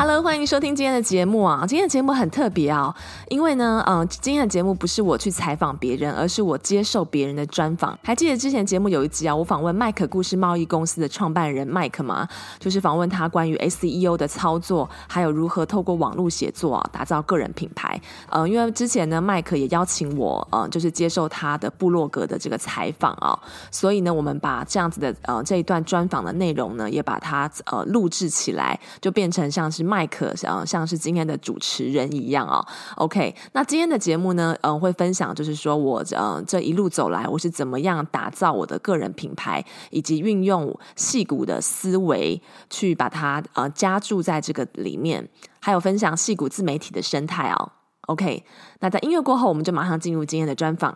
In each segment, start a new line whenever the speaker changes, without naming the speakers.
Hello，欢迎收听今天的节目啊！今天的节目很特别啊，因为呢，嗯、呃，今天的节目不是我去采访别人，而是我接受别人的专访。还记得之前节目有一集啊，我访问麦可故事贸易公司的创办人麦克吗？就是访问他关于 SEO 的操作，还有如何透过网络写作啊，打造个人品牌。呃，因为之前呢，麦克也邀请我，呃，就是接受他的部落格的这个采访啊，所以呢，我们把这样子的呃这一段专访的内容呢，也把它呃录制起来，就变成像是。麦克像像是今天的主持人一样啊、哦，OK，那今天的节目呢，嗯，会分享就是说我嗯这一路走来，我是怎么样打造我的个人品牌，以及运用戏骨的思维去把它呃加注在这个里面，还有分享戏骨自媒体的生态哦，OK，那在音乐过后，我们就马上进入今天的专访。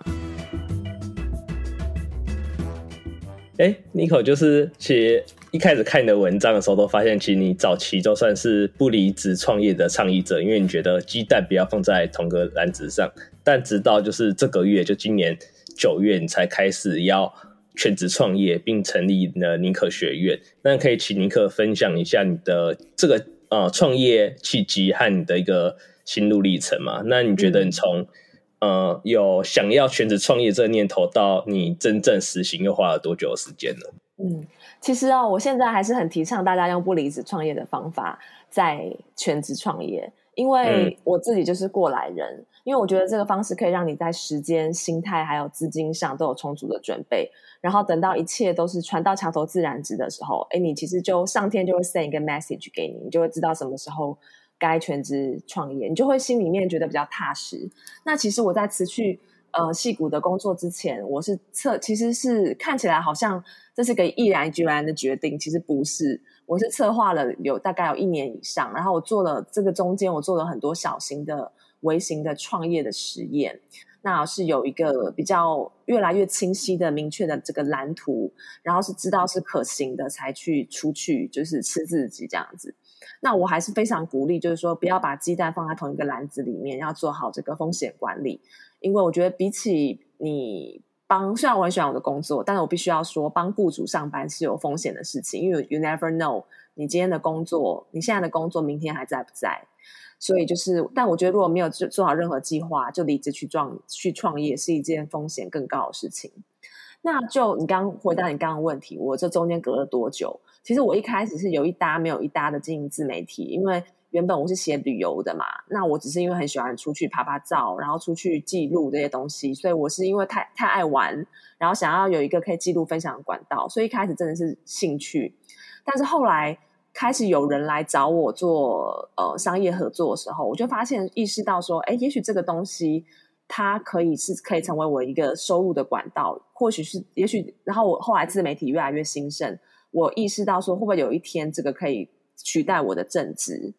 哎，尼可就是其实一开始看你的文章的时候，都发现其实你早期就算是不离职创业的倡议者，因为你觉得鸡蛋不要放在同个篮子上。但直到就是这个月，就今年九月，你才开始要全职创业，并成立了尼克学院。那可以请尼克分享一下你的这个呃创业契机和你的一个心路历程吗？那你觉得你从、嗯呃，有想要全职创业这个念头，到你真正实行又花了多久的时间呢？
嗯，其实啊、哦，我现在还是很提倡大家用不离职创业的方法在全职创业，因为我自己就是过来人，嗯、因为我觉得这个方式可以让你在时间、心态还有资金上都有充足的准备，然后等到一切都是船到桥头自然直的时候，哎，你其实就上天就会 send 一个 message 给你，你就会知道什么时候。该全职创业，你就会心里面觉得比较踏实。那其实我在辞去呃戏骨的工作之前，我是策其实是看起来好像这是个毅然决然的决定，其实不是。我是策划了有大概有一年以上，然后我做了这个中间，我做了很多小型的、微型的创业的实验。那是有一个比较越来越清晰的、明确的这个蓝图，然后是知道是可行的，才去出去就是吃自己这样子。那我还是非常鼓励，就是说不要把鸡蛋放在同一个篮子里面，要做好这个风险管理。因为我觉得比起你帮，虽然我很喜欢我的工作，但是我必须要说，帮雇主上班是有风险的事情，因为 you never know 你今天的工作，你现在的工作明天还在不在。所以就是，但我觉得如果没有做做好任何计划，就离职去创去创业是一件风险更高的事情。那就你刚回答你刚刚问题，我这中间隔了多久？其实我一开始是有一搭没有一搭的经营自媒体，因为原本我是写旅游的嘛，那我只是因为很喜欢出去拍拍照，然后出去记录这些东西，所以我是因为太太爱玩，然后想要有一个可以记录分享的管道，所以一开始真的是兴趣。但是后来开始有人来找我做呃商业合作的时候，我就发现意识到说，哎，也许这个东西它可以是可以成为我一个收入的管道，或许是也许，然后我后来自媒体越来越兴盛。我意识到说，会不会有一天这个可以取代我的正职，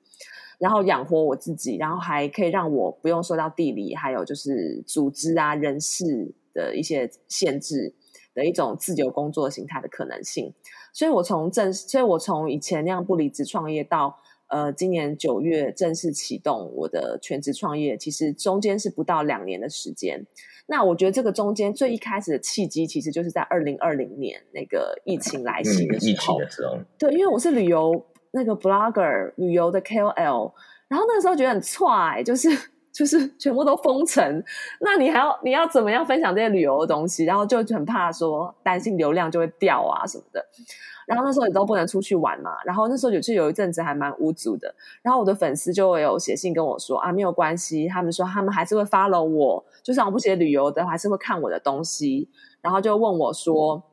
然后养活我自己，然后还可以让我不用受到地理还有就是组织啊人事的一些限制的一种自由工作形态的可能性。所以我从正，所以我从以前那样不离职创业到呃今年九月正式启动我的全职创业，其实中间是不到两年的时间。那我觉得这个中间最一开始的契机，其实就是在二零二零年那个疫情来袭的时候。嗯、疫情的时候。对，因为我是旅游那个 blogger，旅游的 KOL，然后那个时候觉得很 踹，就是就是 全部都封城，那你还要你要怎么样分享这些旅游的东西？然后就很怕说担心流量就会掉啊什么的。然后那时候也都不能出去玩嘛，然后那时候有就有一阵子还蛮无助的。然后我的粉丝就会有写信跟我说啊，没有关系，他们说他们还是会 follow 我，就算我不写旅游的，还是会看我的东西。然后就问我说，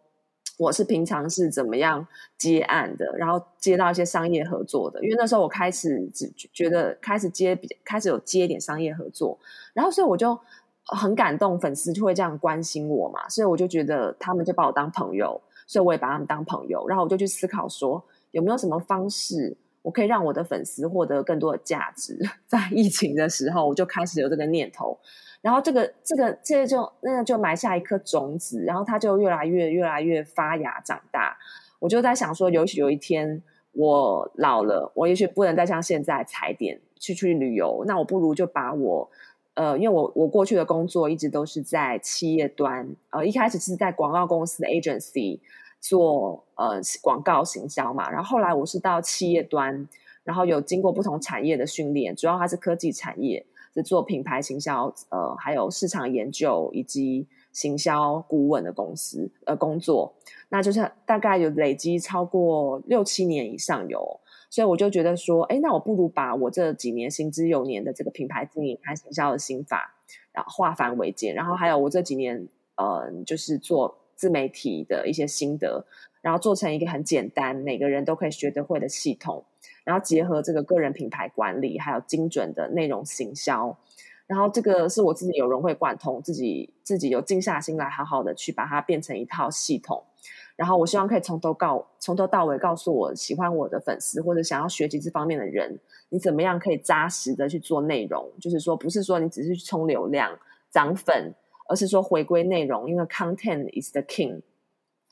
我是平常是怎么样接案的，然后接到一些商业合作的。因为那时候我开始只觉得开始接，开始有接一点商业合作，然后所以我就很感动，粉丝就会这样关心我嘛，所以我就觉得他们就把我当朋友。所以我也把他们当朋友，然后我就去思考说，有没有什么方式我可以让我的粉丝获得更多的价值。在疫情的时候，我就开始有这个念头，然后这个这个这个就那个就埋下一颗种子，然后它就越来越越来越发芽长大。我就在想说，有有一天我老了，我也许不能再像现在踩点去去旅游，那我不如就把我。呃，因为我我过去的工作一直都是在企业端，呃，一开始是在广告公司的 agency 做呃广告行销嘛，然后后来我是到企业端，然后有经过不同产业的训练，主要它是科技产业，是做品牌行销，呃，还有市场研究以及行销顾问的公司呃工作，那就是大概有累积超过六七年以上有。所以我就觉得说，哎，那我不如把我这几年行之有年的这个品牌经营和行销的心法，然后化繁为简，然后还有我这几年呃，就是做自媒体的一些心得，然后做成一个很简单，每个人都可以学得会的系统，然后结合这个个人品牌管理，还有精准的内容行销，然后这个是我自己有融会贯通，自己自己有静下心来，好好的去把它变成一套系统。然后我希望可以从头告从头到尾告诉我喜欢我的粉丝或者想要学习这方面的人，你怎么样可以扎实的去做内容？就是说，不是说你只是去冲流量、涨粉，而是说回归内容，因为 content is the king。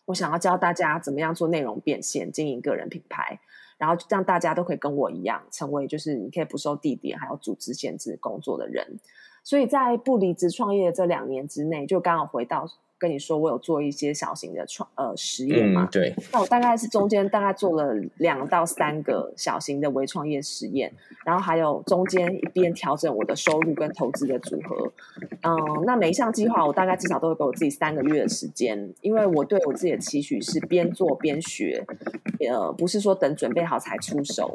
我想要教大家怎么样做内容变现、经营个人品牌，然后让大家都可以跟我一样，成为就是你可以不受地点还有组织限制工作的人。所以在不离职创业这两年之内，就刚好回到。跟你说，我有做一些小型的创呃实验嘛？
嗯，对。
那我大概是中间大概做了两到三个小型的微创业实验，然后还有中间一边调整我的收入跟投资的组合。嗯，那每一项计划我大概至少都会给我自己三个月的时间，因为我对我自己的期许是边做边学，呃，不是说等准备好才出手。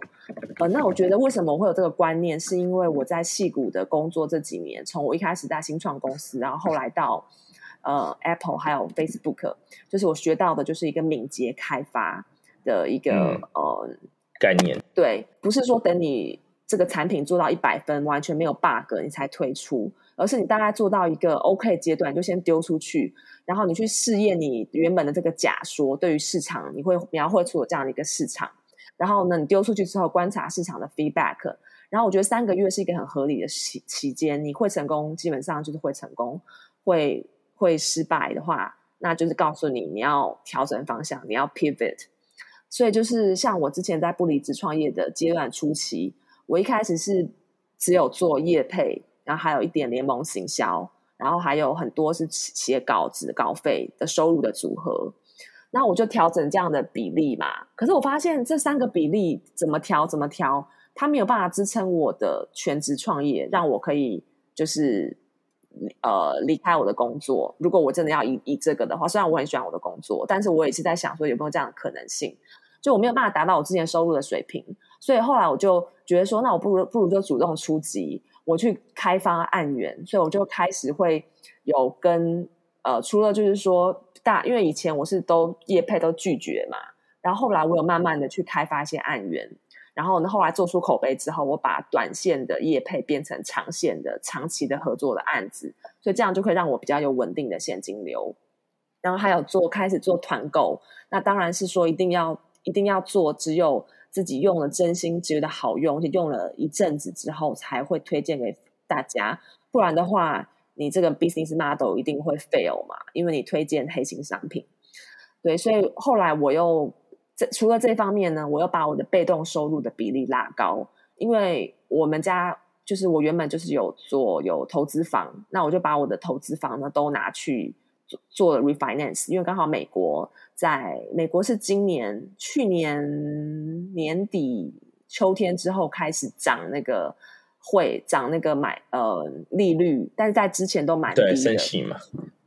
呃，那我觉得为什么我会有这个观念，是因为我在戏谷的工作这几年，从我一开始在新创公司，然后后来到。呃，Apple 还有 Facebook，就是我学到的，就是一个敏捷开发的一个、嗯、呃
概念。
对，不是说等你这个产品做到一百分，完全没有 bug，你才推出，而是你大概做到一个 OK 阶段，就先丢出去，然后你去试验你原本的这个假说对于市场，你会描绘出有这样的一个市场，然后呢，你丢出去之后观察市场的 feedback，然后我觉得三个月是一个很合理的期期间，你会成功，基本上就是会成功，会。会失败的话，那就是告诉你你要调整方向，你要 pivot。所以就是像我之前在不离职创业的阶段初期，我一开始是只有做业配，然后还有一点联盟行销，然后还有很多是写稿子稿费的收入的组合。那我就调整这样的比例嘛。可是我发现这三个比例怎么调怎么调，它没有办法支撑我的全职创业，让我可以就是。呃，离开我的工作。如果我真的要以以这个的话，虽然我很喜欢我的工作，但是我也是在想说有没有这样的可能性。就我没有办法达到我之前收入的水平，所以后来我就觉得说，那我不如不如就主动出击，我去开发案源。所以我就开始会有跟呃，除了就是说大，因为以前我是都业配都拒绝嘛，然后后来我有慢慢的去开发一些案源。然后呢，后来做出口碑之后，我把短线的业配变成长线的、长期的合作的案子，所以这样就可以让我比较有稳定的现金流。然后还有做开始做团购，那当然是说一定要一定要做，只有自己用了真心觉得好用，而且用了一阵子之后才会推荐给大家，不然的话，你这个 business model 一定会 fail 嘛，因为你推荐黑心商品。对，所以后来我又。除了这方面呢，我又把我的被动收入的比例拉高，因为我们家就是我原本就是有做有投资房，那我就把我的投资房呢都拿去做做 refinance，因为刚好美国在美国是今年去年年底秋天之后开始涨那个会涨那个买呃利率，但是在之前都蛮低的，
对，升息嘛。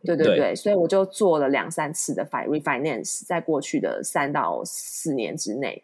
对对对，对，所以我就做了两三次的 refinance，在过去的三到四年之内，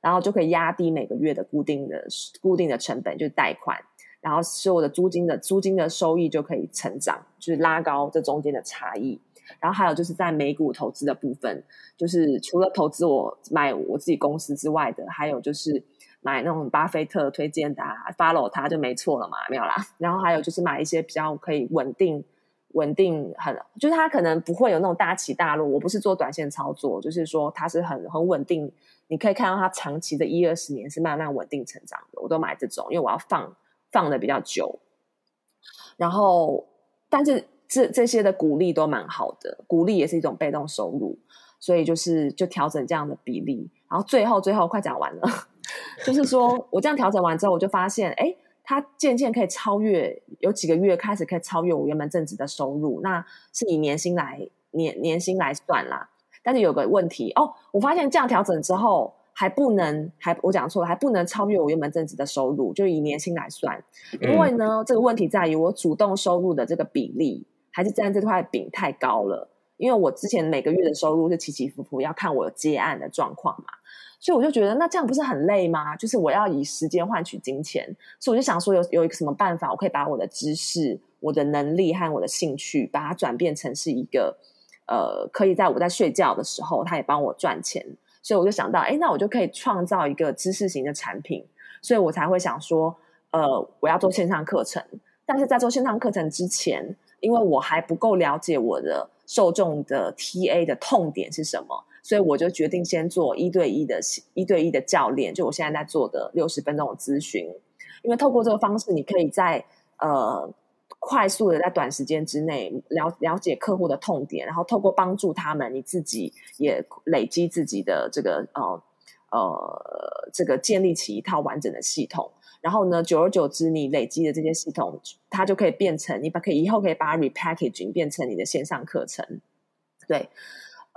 然后就可以压低每个月的固定的固定的成本，就是贷款，然后所有的租金的租金的收益就可以成长，就是拉高这中间的差异。然后还有就是在美股投资的部分，就是除了投资我买我自己公司之外的，还有就是买那种巴菲特推荐的，啊，follow 他就没错了嘛，没有啦。然后还有就是买一些比较可以稳定。稳定很，就是它可能不会有那种大起大落。我不是做短线操作，就是说它是很很稳定，你可以看到它长期的一二十年是慢慢稳定成长的。我都买这种，因为我要放放的比较久。然后，但是这这些的股利都蛮好的，股利也是一种被动收入，所以就是就调整这样的比例。然后最后最后快讲完了，就是说我这样调整完之后，我就发现，哎。它渐渐可以超越，有几个月开始可以超越我原本正职的收入，那是以年薪来年年薪来算啦。但是有个问题哦，我发现这样调整之后还不能，还我讲错了，还不能超越我原本正职的收入，就以年薪来算。因为呢，嗯、这个问题在于我主动收入的这个比例还是占这块饼太高了。因为我之前每个月的收入是起起伏伏，要看我接案的状况嘛。所以我就觉得，那这样不是很累吗？就是我要以时间换取金钱，所以我就想说有，有一个什么办法，我可以把我的知识、我的能力和我的兴趣，把它转变成是一个，呃，可以在我在睡觉的时候，他也帮我赚钱。所以我就想到，哎，那我就可以创造一个知识型的产品，所以我才会想说，呃，我要做线上课程。但是在做线上课程之前，因为我还不够了解我的受众的 TA 的痛点是什么。所以我就决定先做一对一的一对一的教练，就我现在在做的六十分钟的咨询，因为透过这个方式，你可以在呃快速的在短时间之内了了解客户的痛点，然后透过帮助他们，你自己也累积自己的这个呃呃这个建立起一套完整的系统，然后呢，久而久之，你累积的这些系统，它就可以变成你把可以以后可以把它 repackaging 变成你的线上课程，对，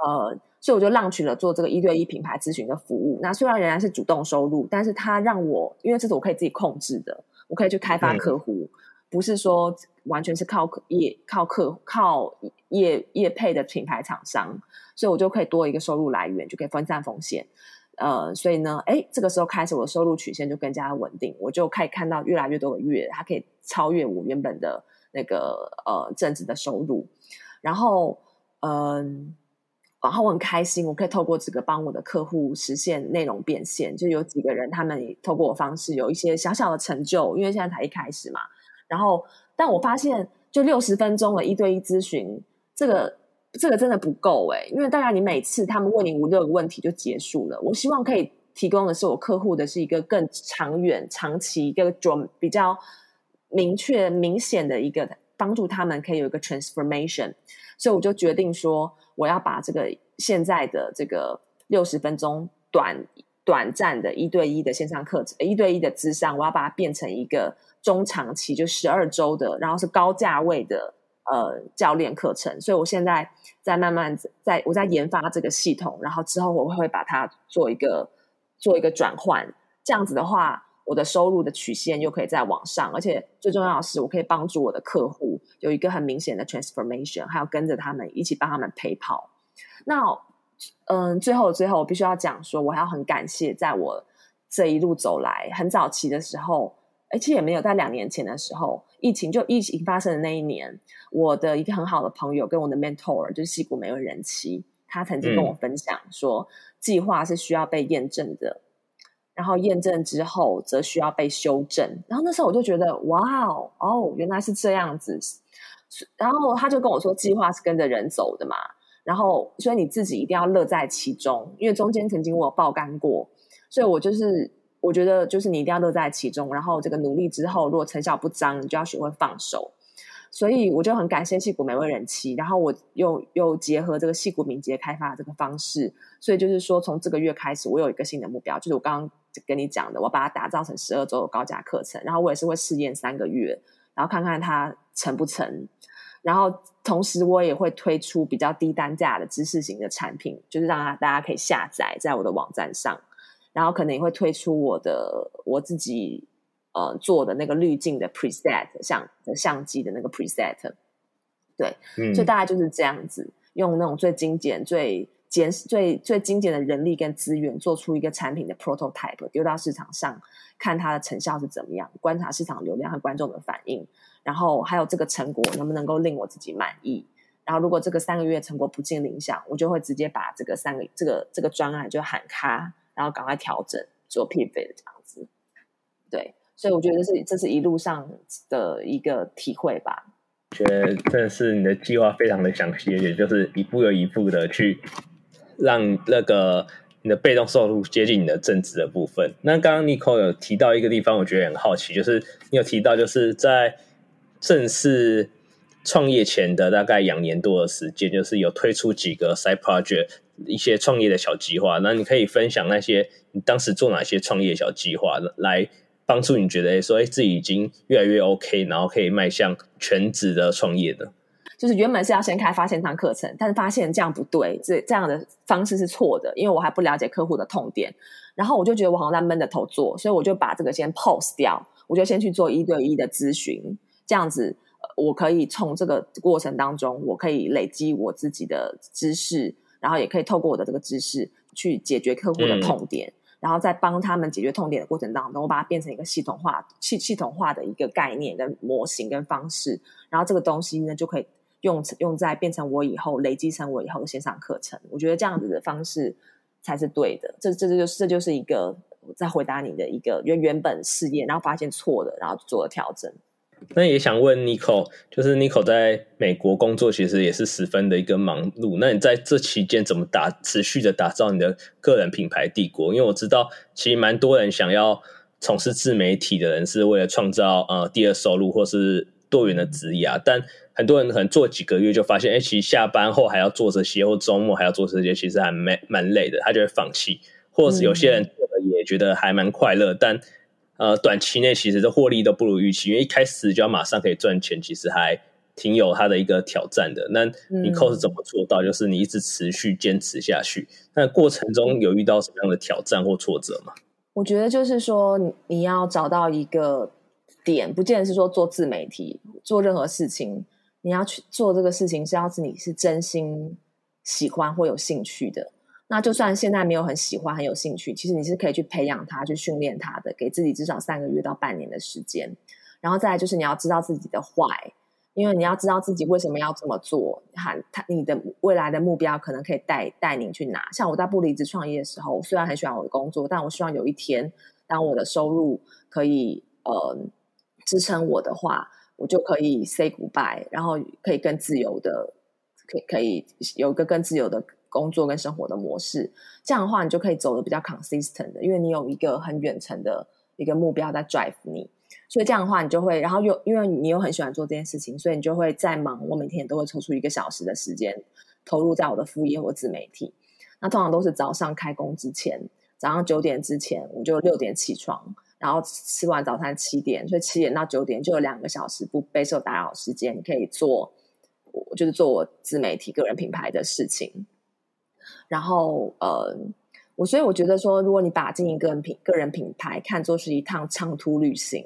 呃。所以我就 launch 了做这个一对一品牌咨询的服务。那虽然仍然是主动收入，但是它让我，因为这是我可以自己控制的，我可以去开发客户，嗯、不是说完全是靠业、靠客、靠业业配的品牌厂商。所以我就可以多一个收入来源，就可以分散风险。呃，所以呢，哎，这个时候开始我的收入曲线就更加稳定，我就可以看到越来越多的月，它可以超越我原本的那个呃正职的收入。然后，嗯、呃。然后我很开心，我可以透过这个帮我的客户实现内容变现，就有几个人他们透过我方式有一些小小的成就，因为现在才一开始嘛。然后，但我发现就六十分钟的一对一咨询，这个这个真的不够诶，因为大概你每次他们问你五六个问题就结束了。我希望可以提供的是我客户的是一个更长远、长期一个准比较明确、明显的一个帮助他们可以有一个 transformation，所以我就决定说。我要把这个现在的这个六十分钟短短暂的一对一的线上课程，一对一的咨商，我要把它变成一个中长期，就十二周的，然后是高价位的呃教练课程。所以我现在在慢慢在我在研发这个系统，然后之后我会把它做一个做一个转换，这样子的话。我的收入的曲线又可以再往上，而且最重要的是，我可以帮助我的客户有一个很明显的 transformation，还要跟着他们一起帮他们陪跑。那嗯，最后最后，我必须要讲说，我还要很感谢，在我这一路走来很早期的时候，而且也没有在两年前的时候，疫情就疫情发生的那一年，我的一个很好的朋友跟我的 mentor 就是西谷没有人妻，他曾经跟我分享说，计划是需要被验证的。然后验证之后，则需要被修正。然后那时候我就觉得，哇哦，哦，原来是这样子。然后他就跟我说，计划是跟着人走的嘛。然后，所以你自己一定要乐在其中，因为中间曾经我有爆肝过。所以我就是，我觉得就是你一定要乐在其中。然后这个努力之后，如果成效不彰，你就要学会放手。所以我就很感谢矽谷玫瑰人妻，然后我又又结合这个戏骨敏捷开发的这个方式，所以就是说从这个月开始，我有一个新的目标，就是我刚刚跟你讲的，我把它打造成十二周的高价课程，然后我也是会试验三个月，然后看看它成不成，然后同时我也会推出比较低单价的知识型的产品，就是让大家可以下载在我的网站上，然后可能也会推出我的我自己。呃，做的那个滤镜的 preset 相的相机的那个 preset，对，嗯，所以大概就是这样子，用那种最精简、最简、最最精简的人力跟资源，做出一个产品的 prototype，丢到市场上，看它的成效是怎么样，观察市场流量和观众的反应，然后还有这个成果能不能够令我自己满意。然后如果这个三个月成果不尽理想，我就会直接把这个三个这个这个专案就喊卡，然后赶快调整做匹配的这样子，对。所以我觉得是这是一路上的一个体会吧。
觉得真的是你的计划非常的详细，也就是一步又一步的去让那个你的被动收入接近你的正职的部分。那刚刚 Nicole 有提到一个地方，我觉得很好奇，就是你有提到就是在正式创业前的大概两年多的时间，就是有推出几个 side project 一些创业的小计划。那你可以分享那些你当时做哪些创业小计划来帮助你觉得说，哎，自己已经越来越 OK，然后可以迈向全职的创业的。
就是原本是要先开发线上课程，但是发现这样不对，这这样的方式是错的，因为我还不了解客户的痛点。然后我就觉得我好像在闷着头做，所以我就把这个先 pause 掉，我就先去做一对一的咨询，这样子我可以从这个过程当中，我可以累积我自己的知识，然后也可以透过我的这个知识去解决客户的痛点。嗯然后在帮他们解决痛点的过程当中，我把它变成一个系统化、系系统化的一个概念跟模型跟方式，然后这个东西呢就可以用用在变成我以后累积成我以后的线上课程。我觉得这样子的方式才是对的。这这就是这就是一个在回答你的一个原原本试验，然后发现错的，然后做了调整。
那也想问 Nico，就是 Nico 在美国工作，其实也是十分的一个忙碌。那你在这期间怎么打持续的打造你的个人品牌帝国？因为我知道，其实蛮多人想要从事自媒体的人，是为了创造呃第二收入或是多元的职业。但很多人可能做几个月就发现，哎、其实下班后还要做这些，或周末还要做这些，其实还蛮蛮累的，他就会放弃。或者是有些人做的也觉得还蛮快乐，但呃，短期内其实的获利都不如预期，因为一开始就要马上可以赚钱，其实还挺有它的一个挑战的。那 Nicole 是怎么做到？就是你一直持续坚持下去，那过程中有遇到什么样的挑战或挫折吗？
我觉得就是说，你要找到一个点，不见得是说做自媒体，做任何事情，你要去做这个事情，是要是你是真心喜欢或有兴趣的。那就算现在没有很喜欢、很有兴趣，其实你是可以去培养它、去训练它的，给自己至少三个月到半年的时间。然后再来就是你要知道自己的坏因为你要知道自己为什么要这么做，哈，他你的未来的目标可能可以带带你去拿。像我在不离职创业的时候，虽然很喜欢我的工作，但我希望有一天，当我的收入可以呃支撑我的话，我就可以 say goodbye，然后可以更自由的，可以可以有一个更自由的。工作跟生活的模式，这样的话，你就可以走得比较 consistent 的，因为你有一个很远程的一个目标在 drive 你，所以这样的话，你就会，然后又因为你又很喜欢做这件事情，所以你就会再忙，我每天都会抽出一个小时的时间投入在我的副业或自媒体。那通常都是早上开工之前，早上九点之前，我就六点起床，然后吃完早餐七点，所以七点到九点就有两个小时不备受打扰时间，你可以做，我就是做我自媒体个人品牌的事情。然后，呃，我所以我觉得说，如果你把经营个人品个人品牌看作是一趟长途旅行，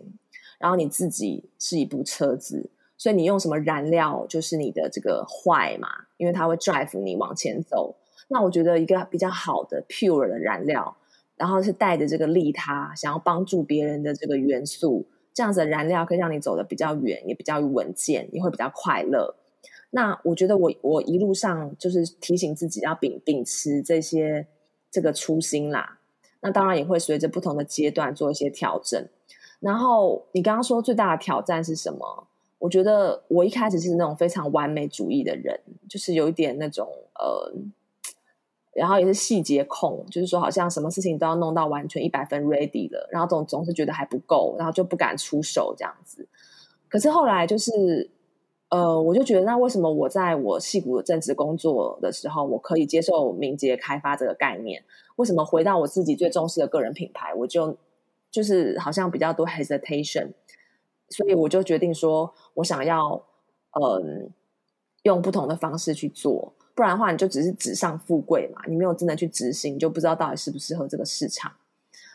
然后你自己是一部车子，所以你用什么燃料，就是你的这个坏嘛，因为它会 drive 你往前走。那我觉得一个比较好的 pure 的燃料，然后是带着这个利他，想要帮助别人的这个元素，这样子的燃料可以让你走得比较远，也比较稳健，也会比较快乐。那我觉得我我一路上就是提醒自己要秉秉持这些这个初心啦。那当然也会随着不同的阶段做一些调整。然后你刚刚说最大的挑战是什么？我觉得我一开始是那种非常完美主义的人，就是有一点那种呃，然后也是细节控，就是说好像什么事情都要弄到完全一百分 ready 了，然后总总是觉得还不够，然后就不敢出手这样子。可是后来就是。呃，我就觉得，那为什么我在我戏谷的正职工作的时候，我可以接受敏捷开发这个概念？为什么回到我自己最重视的个人品牌，我就就是好像比较多 hesitation？所以我就决定说，我想要嗯、用不同的方式去做，不然的话，你就只是纸上富贵嘛，你没有真的去执行，就不知道到底适不适合这个市场。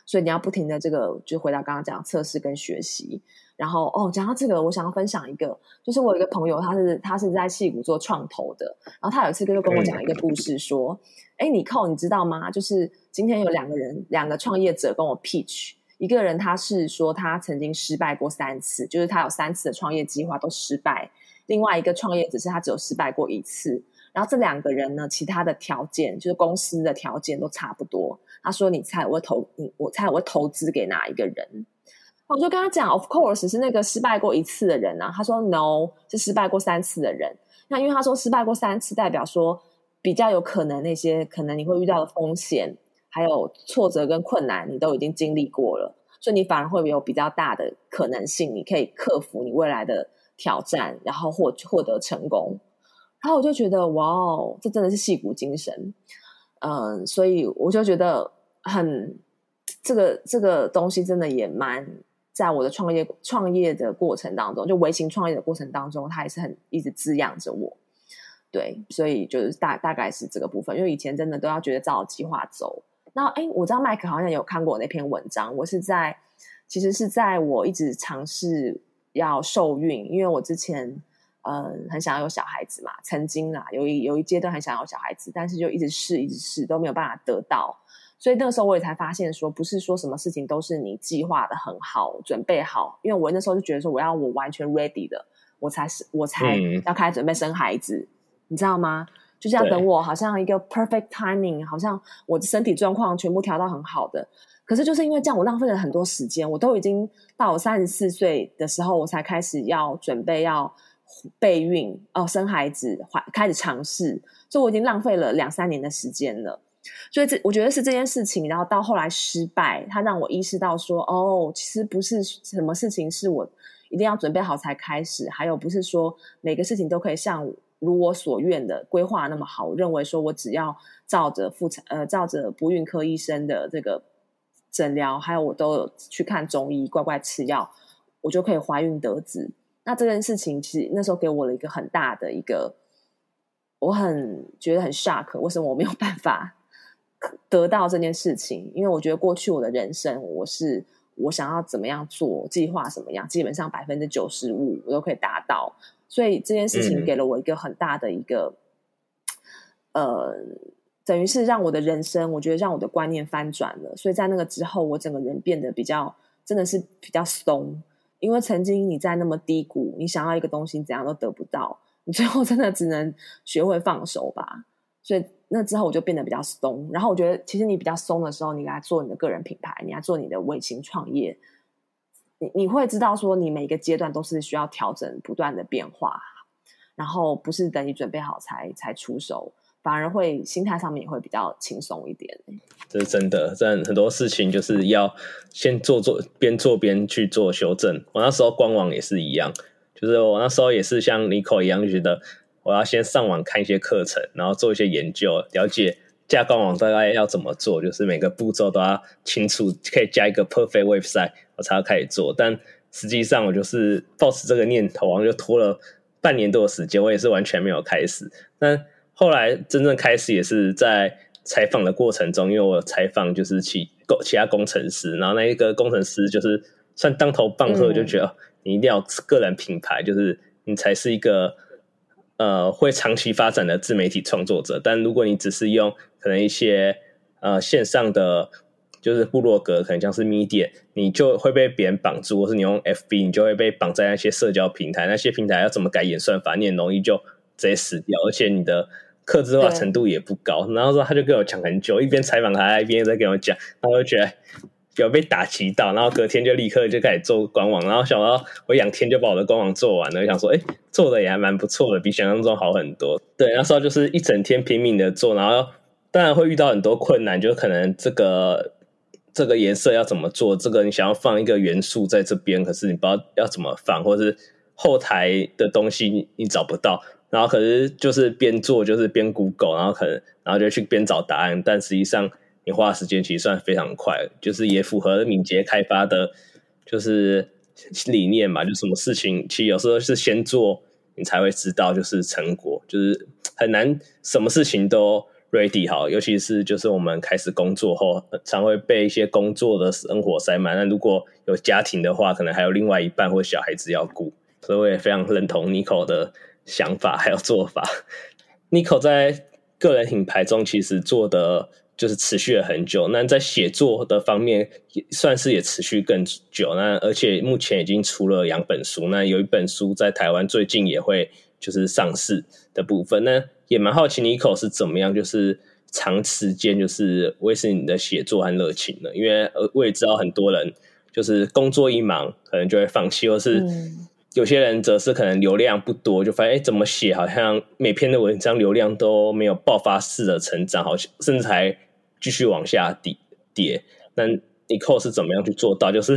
所以你要不停的这个，就回到刚刚讲测试跟学习。然后哦，讲到这个，我想要分享一个，就是我有一个朋友，他是他是在戏谷做创投的，然后他有一次就跟我讲一个故事，说：“哎，你扣，你知道吗？就是今天有两个人，两个创业者跟我 pitch，一个人他是说他曾经失败过三次，就是他有三次的创业计划都失败；另外一个创业者是他只有失败过一次。然后这两个人呢，其他的条件就是公司的条件都差不多。他说：你猜我会投你，我猜我会投资给哪一个人？”我就跟他讲，Of course 是那个失败过一次的人啊。他说 No，是失败过三次的人。那因为他说失败过三次，代表说比较有可能那些可能你会遇到的风险，还有挫折跟困难，你都已经经历过了，所以你反而会有比较大的可能性，你可以克服你未来的挑战，然后获获得成功。然后我就觉得，哇哦，这真的是戏骨精神。嗯，所以我就觉得很这个这个东西真的也蛮。在我的创业创业的过程当中，就微型创业的过程当中，它也是很一直滋养着我。对，所以就是大大概是这个部分。因为以前真的都要觉得照计划走。那哎，我知道麦克好像有看过我那篇文章。我是在其实是在我一直尝试要受孕，因为我之前嗯很想要有小孩子嘛，曾经啊有一有一阶段很想要小孩子，但是就一直试一直试都没有办法得到。所以那个时候我也才发现说，不是说什么事情都是你计划的很好，准备好。因为我那时候就觉得说，我要我完全 ready 的，我才是我才要开始准备生孩子，嗯、你知道吗？就是要等我好像一个 perfect timing，好像我的身体状况全部调到很好的。可是就是因为这样，我浪费了很多时间。我都已经到我三十四岁的时候，我才开始要准备要备孕哦，生孩子，怀开始尝试，所以我已经浪费了两三年的时间了。所以这我觉得是这件事情，然后到后来失败，他让我意识到说，哦，其实不是什么事情是我一定要准备好才开始，还有不是说每个事情都可以像如我所愿的规划那么好。我认为说我只要照着妇产呃照着不孕科医生的这个诊疗，还有我都去看中医，乖乖吃药，我就可以怀孕得子。那这件事情其实那时候给我了一个很大的一个，我很觉得很 shock，为什么我没有办法？得到这件事情，因为我觉得过去我的人生，我是我想要怎么样做计划，什么样，基本上百分之九十五我都可以达到，所以这件事情给了我一个很大的一个，嗯、呃，等于是让我的人生，我觉得让我的观念翻转了，所以在那个之后，我整个人变得比较，真的是比较松，因为曾经你在那么低谷，你想要一个东西，怎样都得不到，你最后真的只能学会放手吧，所以。那之后我就变得比较松，然后我觉得其实你比较松的时候，你来做你的个人品牌，你来做你的微型创业，你你会知道说你每一个阶段都是需要调整、不断的变化，然后不是等你准备好才才出手，反而会心态上面也会比较轻松一点。
这是真的，这很多事情就是要先做做，边做边去做修正。我那时候官网也是一样，就是我那时候也是像 Nico 一样就觉得。我要先上网看一些课程，然后做一些研究，了解架官网大概要怎么做，就是每个步骤都要清楚，可以加一个 perfect website，我才要开始做。但实际上，我就是抱持这个念头，然后就拖了半年多的时间，我也是完全没有开始。但后来真正开始也是在采访的过程中，因为我采访就是其工其他工程师，然后那一个工程师就是算当头棒喝，就觉得你一定要个人品牌，就是你才是一个。呃，会长期发展的自媒体创作者，但如果你只是用可能一些呃线上的，就是部落格，可能像是 Medium，你就会被别人绑住，或是你用 FB，你就会被绑在那些社交平台，那些平台要怎么改演算法，你很容易就直接死掉，而且你的客制化程度也不高。然后说他就跟我讲很久，一边采访他，一边在跟我讲，然后我就觉得。有被打击到，然后隔天就立刻就开始做官网，然后想到我两天就把我的官网做完了，我想说，哎，做的也还蛮不错的，比想象中好很多。对，那时候就是一整天拼命的做，然后当然会遇到很多困难，就可能这个这个颜色要怎么做，这个你想要放一个元素在这边，可是你不知道要怎么放，或是后台的东西你找不到，然后可是就是边做就是边 Google，然后可能然后就去边找答案，但实际上。你花的时间其实算非常快，就是也符合敏捷开发的，就是理念嘛。就什么事情，其实有时候是先做，你才会知道就是成果，就是很难什么事情都 ready 好。尤其是就是我们开始工作后，常会被一些工作的生活塞满。那如果有家庭的话，可能还有另外一半或小孩子要顾，所以我也非常认同 Nico 的想法还有做法。Nico 在个人品牌中其实做的。就是持续了很久，那在写作的方面算是也持续更久，那而且目前已经出了两本书，那有一本书在台湾最近也会就是上市的部分，那也蛮好奇 Nico 是怎么样，就是长时间就是维持你的写作和热情的，因为我也知道很多人就是工作一忙，可能就会放弃，或是有些人则是可能流量不多，就发现哎，怎么写好像每篇的文章流量都没有爆发式的成长，好像甚至还继续往下跌跌。那 Nicole 是怎么样去做到，就是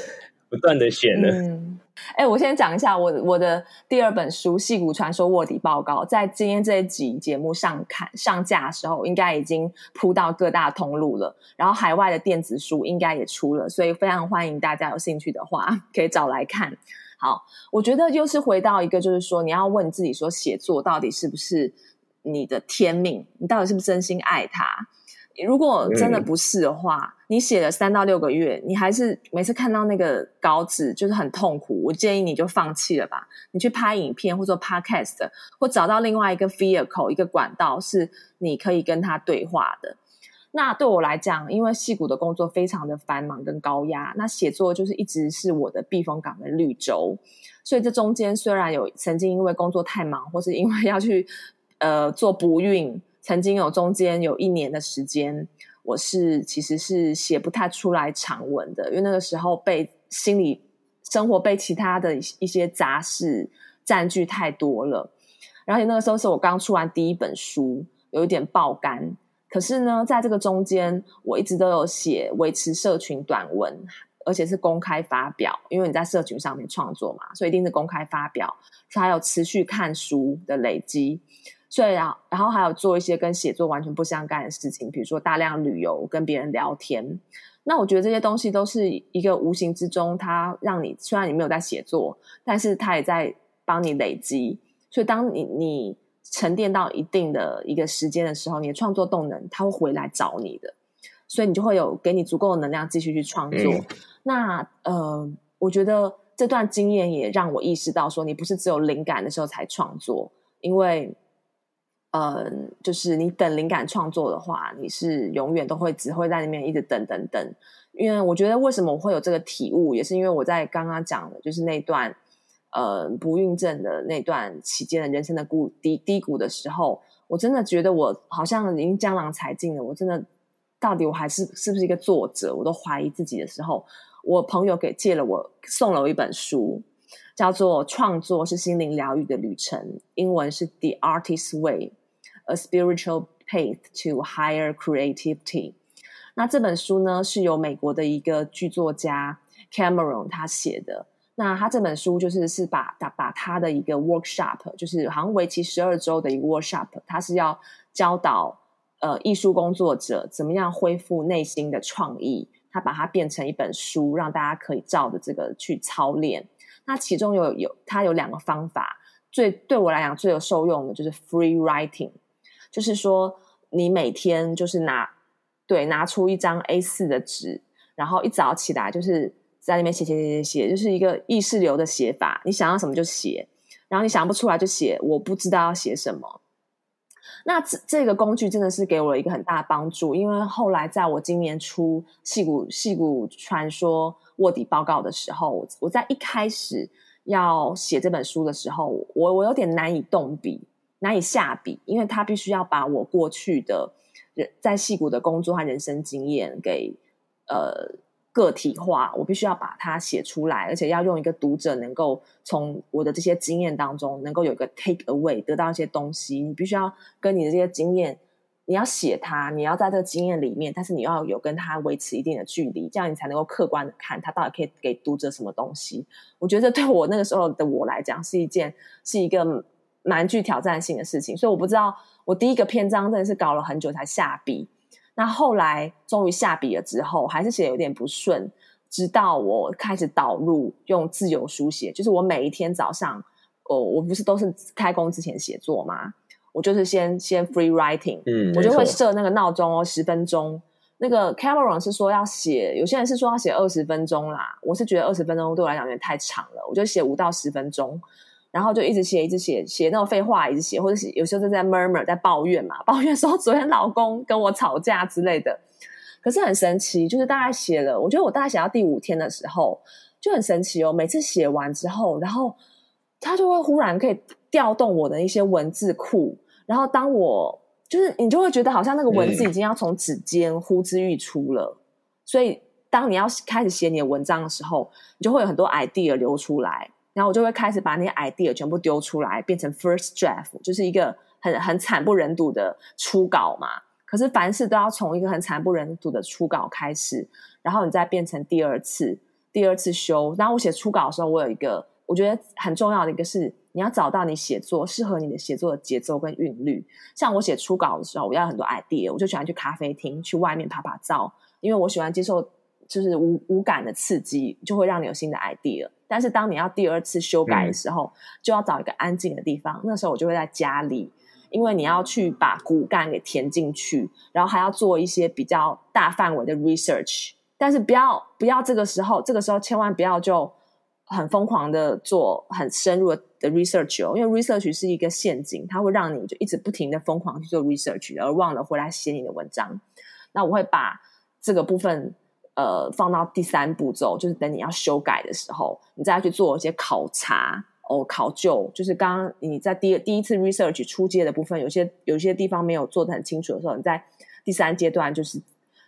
不断的写呢？
嗯哎，我先讲一下我我的第二本书《戏骨传说卧底报告》，在今天这一集节目上看上架的时候，应该已经铺到各大通路了。然后海外的电子书应该也出了，所以非常欢迎大家有兴趣的话可以找来看。好，我觉得又是回到一个，就是说你要问自己说，写作到底是不是你的天命？你到底是不是真心爱它？如果真的不是的话，嗯、你写了三到六个月，你还是每次看到那个稿纸就是很痛苦。我建议你就放弃了吧，你去拍影片或者 podcast，或找到另外一个 vehicle 一个管道，是你可以跟他对话的。那对我来讲，因为戏骨的工作非常的繁忙跟高压，那写作就是一直是我的避风港的绿洲。所以这中间虽然有曾经因为工作太忙，或是因为要去呃做不孕。曾经有中间有一年的时间，我是其实是写不太出来长文的，因为那个时候被心理生活被其他的一些杂事占据太多了。然后那个时候是我刚出完第一本书，有一点爆肝。可是呢，在这个中间，我一直都有写维持社群短文，而且是公开发表，因为你在社群上面创作嘛，所以一定是公开发表。还有持续看书的累积。所以啊，然后还有做一些跟写作完全不相干的事情，比如说大量旅游、跟别人聊天。那我觉得这些东西都是一个无形之中，它让你虽然你没有在写作，但是它也在帮你累积。所以当你你沉淀到一定的一个时间的时候，你的创作动能它会回来找你的，所以你就会有给你足够的能量继续去创作。嗯、那呃，我觉得这段经验也让我意识到，说你不是只有灵感的时候才创作，因为。嗯，就是你等灵感创作的话，你是永远都会只会在那边一直等等等。因为我觉得为什么我会有这个体悟，也是因为我在刚刚讲的，就是那段呃不孕症的那段期间的人生的谷低低谷的时候，我真的觉得我好像已经江郎才尽了。我真的到底我还是是不是一个作者，我都怀疑自己的时候，我朋友给借了我送了我一本书，叫做《创作是心灵疗愈的旅程》，英文是《The Artist's Way》。A spiritual path to higher creativity。那这本书呢，是由美国的一个剧作家 Cameron 他写的。那他这本书就是是把把把他的一个 workshop，就是好像为期十二周的一个 workshop，他是要教导呃艺术工作者怎么样恢复内心的创意。他把它变成一本书，让大家可以照着这个去操练。那其中有有他有两个方法，最对我来讲最有受用的就是 free writing。就是说，你每天就是拿对拿出一张 A4 的纸，然后一早起来就是在那边写写写写写，就是一个意识流的写法。你想要什么就写，然后你想不出来就写，我不知道要写什么。那这这个工具真的是给我了一个很大的帮助，因为后来在我今年出《戏骨戏骨传说卧底报告》的时候，我在一开始要写这本书的时候，我我有点难以动笔。难以下笔，因为他必须要把我过去的人在戏骨的工作和人生经验给呃个体化，我必须要把它写出来，而且要用一个读者能够从我的这些经验当中能够有一个 take away 得到一些东西。你必须要跟你的这些经验，你要写它，你要在这个经验里面，但是你要有跟他维持一定的距离，这样你才能够客观的看他到底可以给读者什么东西。我觉得对我那个时候的我来讲，是一件是一个。蛮具挑战性的事情，所以我不知道我第一个篇章真的是搞了很久才下笔。那后来终于下笔了之后，还是写有点不顺。直到我开始导入用自由书写，就是我每一天早上，哦，我不是都是开工之前写作吗？我就是先先 free writing，嗯，我就会设那个闹钟哦，十分钟。那个 Cameron 是说要写，有些人是说要写二十分钟啦，我是觉得二十分钟对我来讲有点太长了，我就写五到十分钟。然后就一直写，一直写，写那种废话，一直写，或者是有时候就在 murmur，在抱怨嘛，抱怨说昨天老公跟我吵架之类的。可是很神奇，就是大概写了，我觉得我大概写到第五天的时候就很神奇哦。每次写完之后，然后他就会忽然可以调动我的一些文字库，然后当我就是你就会觉得好像那个文字已经要从指尖呼之欲出了，嗯、所以当你要开始写你的文章的时候，你就会有很多 idea 流出来，然后我就会开始把那些 idea 全部丢出来，变成 first draft，就是一个很很惨不忍睹的初稿嘛。可是凡事都要从一个很惨不忍睹的初稿开始，然后你再变成第二次，第二次修。然后我写初稿的时候，我有一个我觉得很重要的一个是，你要找到你写作适合你的写作的节奏跟韵律。像我写初稿的时候，我要很多 idea，我就喜欢去咖啡厅，去外面拍拍照，因为我喜欢接受。就是无无感的刺激，就会让你有新的 idea。但是当你要第二次修改的时候，嗯、就要找一个安静的地方。那时候我就会在家里，因为你要去把骨干给填进去，然后还要做一些比较大范围的 research。但是不要不要这个时候，这个时候千万不要就很疯狂的做很深入的 research 哦，因为 research 是一个陷阱，它会让你就一直不停的疯狂去做 research，而忘了回来写你的文章。那我会把这个部分。呃，放到第三步骤，就是等你要修改的时候，你再去做一些考察哦，考究。就是刚刚你在第第一次 research 初阶的部分，有些有些地方没有做得很清楚的时候，你在第三阶段就是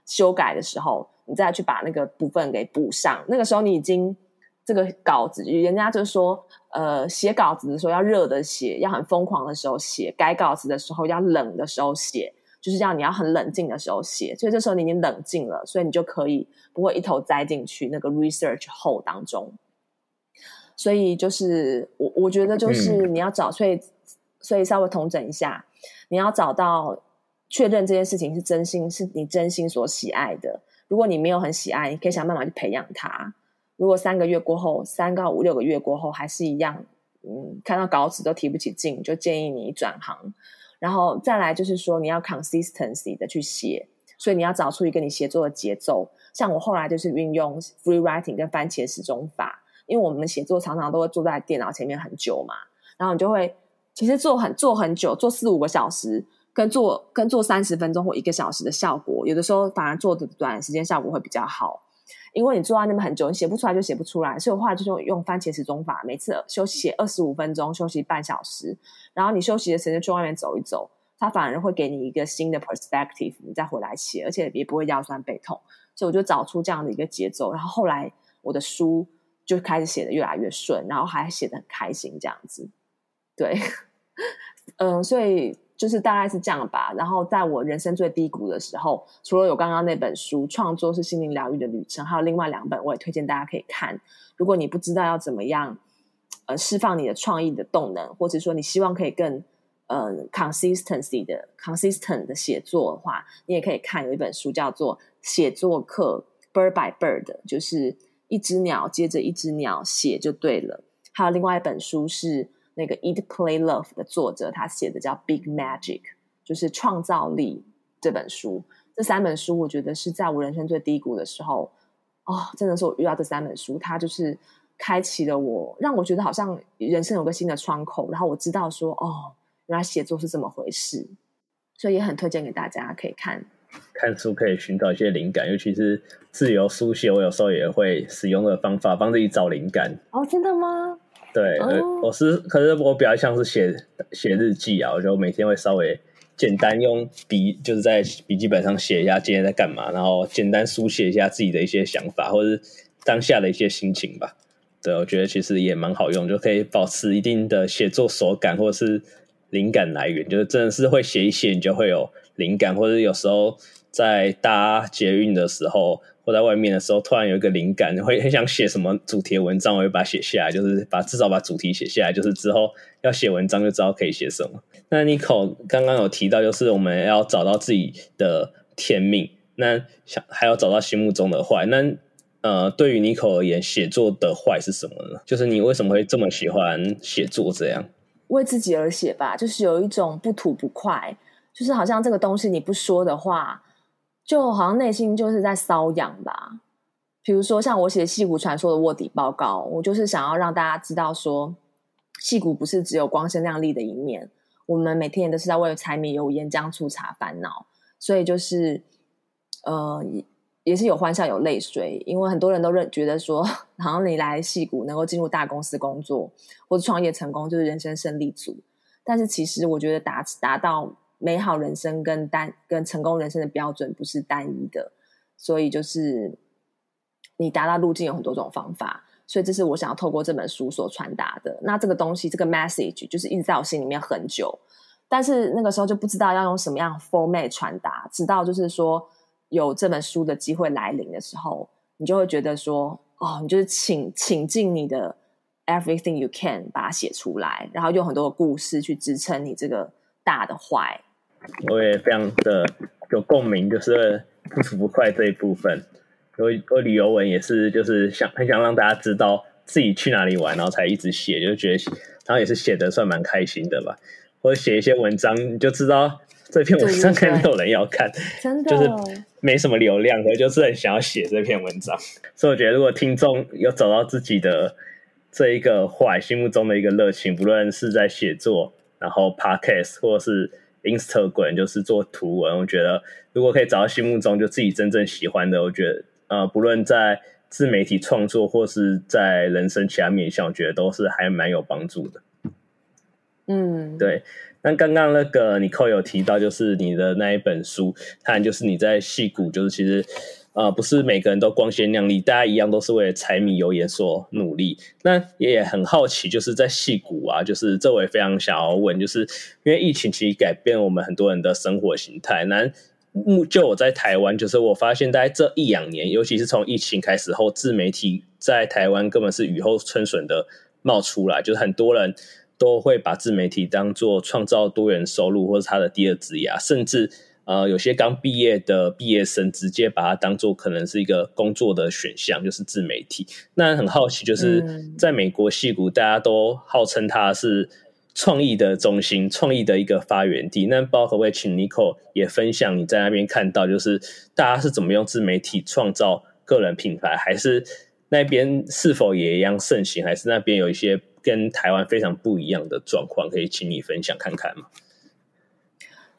修改的时候，你再去把那个部分给补上。那个时候你已经这个稿子，人家就说，呃，写稿子的时候要热的写，要很疯狂的时候写；改稿子的时候要冷的时候写。就是这样，你要很冷静的时候写，所以这时候你已经冷静了，所以你就可以不会一头栽进去那个 research hole 当中。所以就是我我觉得就是你要找，所以所以稍微统整一下，你要找到确认这件事情是真心，是你真心所喜爱的。如果你没有很喜爱，你可以想办法去培养它。如果三个月过后，三到五六个月过后还是一样，嗯，看到稿子都提不起劲，就建议你转行。然后再来就是说，你要 consistency 的去写，所以你要找出一个你写作的节奏。像我后来就是运用 free writing 跟番茄时钟法，因为我们写作常常都会坐在电脑前面很久嘛，然后你就会其实做很做很久，做四五个小时，跟做跟做三十分钟或一个小时的效果，有的时候反而做的短时间效果会比较好。因为你坐在那边很久，你写不出来就写不出来，所以我后来就用番茄时钟法，每次休息二十五分钟，休息半小时，然后你休息的时间去外面走一走，它反而会给你一个新的 perspective，你再回来写，而且也不会腰酸背痛。所以我就找出这样的一个节奏，然后后来我的书就开始写得越来越顺，然后还写得很开心，这样子。对，嗯，所以。就是大概是这样吧。然后在我人生最低谷的时候，除了有刚刚那本书《创作是心灵疗愈的旅程》，还有另外两本，我也推荐大家可以看。如果你不知道要怎么样呃释放你的创意的动能，或者说你希望可以更呃 consistency 的 consistent 的写作的话，你也可以看有一本书叫做《写作课 Bird by Bird》，就是一只鸟接着一只鸟写就对了。还有另外一本书是。那个 Eat Play Love 的作者，他写的叫《Big Magic》，就是创造力这本书。这三本书，我觉得是在我人生最低谷的时候，哦，真的是我遇到这三本书，它就是开启了我，让我觉得好像人生有个新的窗口。然后我知道说，哦，原来写作是这么回事，所以也很推荐给大家可以看。
看书可以寻找一些灵感，尤其是自由书写，我有时候也会使用的方法帮自己找灵感。
哦，真的吗？
对，我是，可是我比较像是写写日记啊，我就每天会稍微简单用笔，就是在笔记本上写一下今天在干嘛，然后简单书写一下自己的一些想法，或者是当下的一些心情吧。对，我觉得其实也蛮好用，就可以保持一定的写作手感，或者是灵感来源，就是真的是会写一写，你就会有灵感，或者有时候在搭捷运的时候。或在外面的时候，突然有一个灵感，会很想写什么主题的文章，我会把它写下来，就是把至少把主题写下来，就是之后要写文章就知道可以写什么。那 Nico 刚刚有提到，就是我们要找到自己的天命，那想还要找到心目中的坏。那呃，对于 Nico 而言，写作的坏是什么呢？就是你为什么会这么喜欢写作？这样
为自己而写吧，就是有一种不吐不快，就是好像这个东西你不说的话。就好像内心就是在瘙痒吧，比如说像我写《戏骨传说》的卧底报告，我就是想要让大家知道说，戏骨不是只有光鲜亮丽的一面，我们每天也都是在为柴米油盐酱醋茶烦恼，所以就是呃，也是有欢笑有泪水，因为很多人都认觉得说，好像你来戏骨能够进入大公司工作或者创业成功就是人生胜利组，但是其实我觉得达达到。美好人生跟单跟成功人生的标准不是单一的，所以就是你达到路径有很多种方法，所以这是我想要透过这本书所传达的。那这个东西，这个 message 就是一直在我心里面很久，但是那个时候就不知道要用什么样 format 传达，直到就是说有这本书的机会来临的时候，你就会觉得说，哦，你就是请请尽你的 everything you can 把它写出来，然后用很多的故事去支撑你这个大的坏。
我也非常的有共鸣，就是不吐不快这一部分。我我旅游文也是，就是想很想让大家知道自己去哪里玩，然后才一直写，就觉得，然后也是写的算蛮开心的吧。或者写一些文章，你就知道这篇文章肯定没有人要看，
真的
就是没什么流量可，就是很想要写这篇文章。所以我觉得，如果听众有找到自己的这一个坏心目中的一个热情，不论是在写作，然后 podcast 或者是 Instagram，就是做图文，我觉得如果可以找到心目中就自己真正喜欢的，我觉得。呃，不论在自媒体创作或是在人生其他面向，我觉得都是还蛮有帮助的。
嗯，
对。那刚刚那个 Nicole 有提到，就是你的那一本书，看就是你在戏骨，就是其实呃，不是每个人都光鲜亮丽，大家一样都是为了柴米油盐所努力。那也很好奇，就是在戏谷啊，就是这我也非常想要问，就是因为疫情其实改变我们很多人的生活形态，那。就我在台湾，就是我发现，在这一两年，尤其是从疫情开始后，自媒体在台湾根本是雨后春笋的冒出来，就是很多人都会把自媒体当做创造多元收入，或是他的第二职业，甚至呃，有些刚毕业的毕业生直接把它当做可能是一个工作的选项，就是自媒体。那很好奇，就是在美国戏谷，大家都号称它是。创意的中心，创意的一个发源地。那包括可不可以请 Nicole 也分享你在那边看到，就是大家是怎么用自媒体创造个人品牌，还是那边是否也一样盛行，还是那边有一些跟台湾非常不一样的状况，可以请你分享看看吗？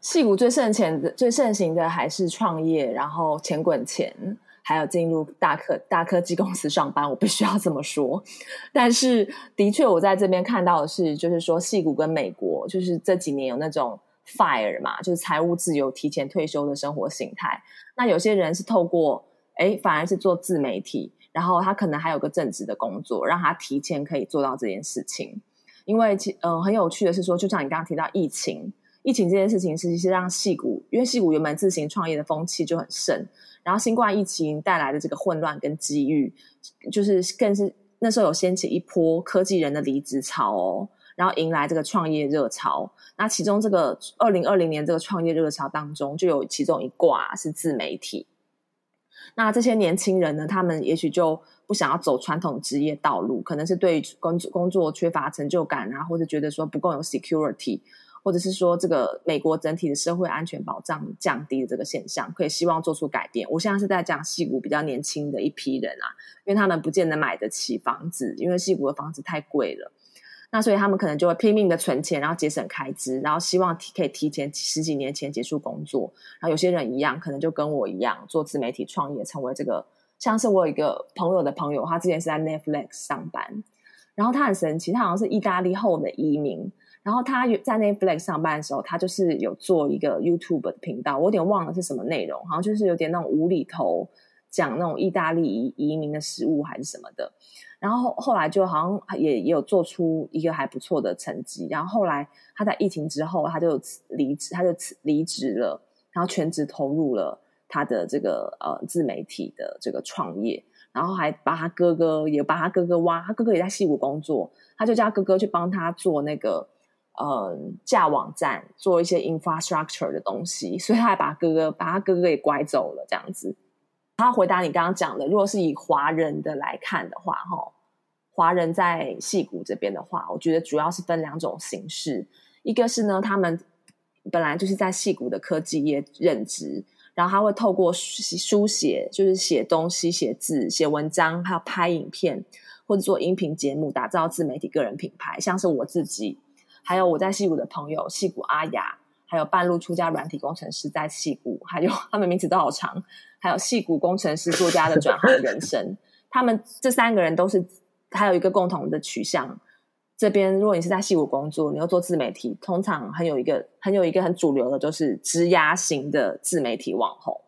矽谷最盛前的、最盛行的还是创业，然后钱滚钱。还有进入大科大科技公司上班，我必须要这么说。但是，的确，我在这边看到的是，就是说，矽谷跟美国，就是这几年有那种 FIRE 嘛，就是财务自由、提前退休的生活形态。那有些人是透过，哎，反而是做自媒体，然后他可能还有个正职的工作，让他提前可以做到这件事情。因为，其嗯、很有趣的是说，就像你刚刚提到疫情，疫情这件事情，实际是让戏谷，因为戏谷原本自行创业的风气就很盛。然后新冠疫情带来的这个混乱跟机遇，就是更是那时候有掀起一波科技人的离职潮哦，然后迎来这个创业热潮。那其中这个二零二零年这个创业热潮当中，就有其中一挂是自媒体。那这些年轻人呢，他们也许就不想要走传统职业道路，可能是对工工作缺乏成就感啊，或者觉得说不够有 security。或者是说，这个美国整体的社会安全保障降低的这个现象，可以希望做出改变。我现在是在讲矽谷比较年轻的一批人啊，因为他们不见得买得起房子，因为矽谷的房子太贵了。那所以他们可能就会拼命的存钱，然后节省开支，然后希望提可以提前十几年前结束工作。然后有些人一样，可能就跟我一样做自媒体创业，成为这个。像是我有一个朋友的朋友，他之前是在 Netflix 上班，然后他很神奇，他好像是意大利后的移民。然后他在 Netflix 上班的时候，他就是有做一个 YouTube 的频道，我有点忘了是什么内容，好像就是有点那种无厘头，讲那种意大利移移民的食物还是什么的。然后后来就好像也也有做出一个还不错的成绩。然后后来他在疫情之后，他就离职，他就离职了，然后全职投入了他的这个呃自媒体的这个创业，然后还把他哥哥也把他哥哥挖，他哥哥也在矽谷工作，他就叫哥哥去帮他做那个。嗯，架网站做一些 infrastructure 的东西，所以他还把哥哥把他哥哥给拐走了，这样子。他回答你刚刚讲的，如果是以华人的来看的话，哈，华人在矽谷这边的话，我觉得主要是分两种形式，一个是呢，他们本来就是在矽谷的科技业任职，然后他会透过书写，就是写东西、写字、写文章，还有拍影片或者做音频节目，打造自媒体个人品牌，像是我自己。还有我在戏谷的朋友，戏谷阿雅，还有半路出家软体工程师在戏谷，还有他们名字都好长，还有戏谷工程师作家的转行人生，他们这三个人都是还有一个共同的取向。这边如果你是在戏谷工作，你要做自媒体，通常很有一个很有一个很主流的，就是职涯型的自媒体网红，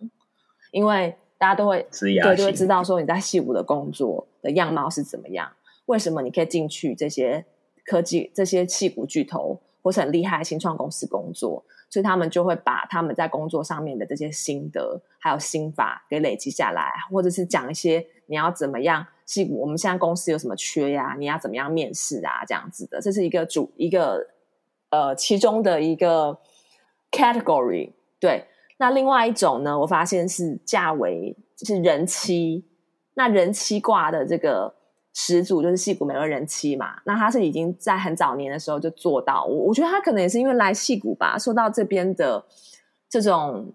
因为。大家都会
对，
就会知道说你在戏谷的工作的样貌是怎么样，为什么你可以进去这些科技、这些矽谷巨头或是很厉害的新创公司工作，所以他们就会把他们在工作上面的这些心得还有心法给累积下来，或者是讲一些你要怎么样矽谷，我们现在公司有什么缺呀、你要怎么样面试啊？这样子的，这是一个主一个呃其中的一个 category 对。那另外一种呢，我发现是价为就是人妻，那人妻挂的这个始祖就是戏谷美味人妻嘛。那他是已经在很早年的时候就做到，我我觉得他可能也是因为来戏谷吧，受到这边的这种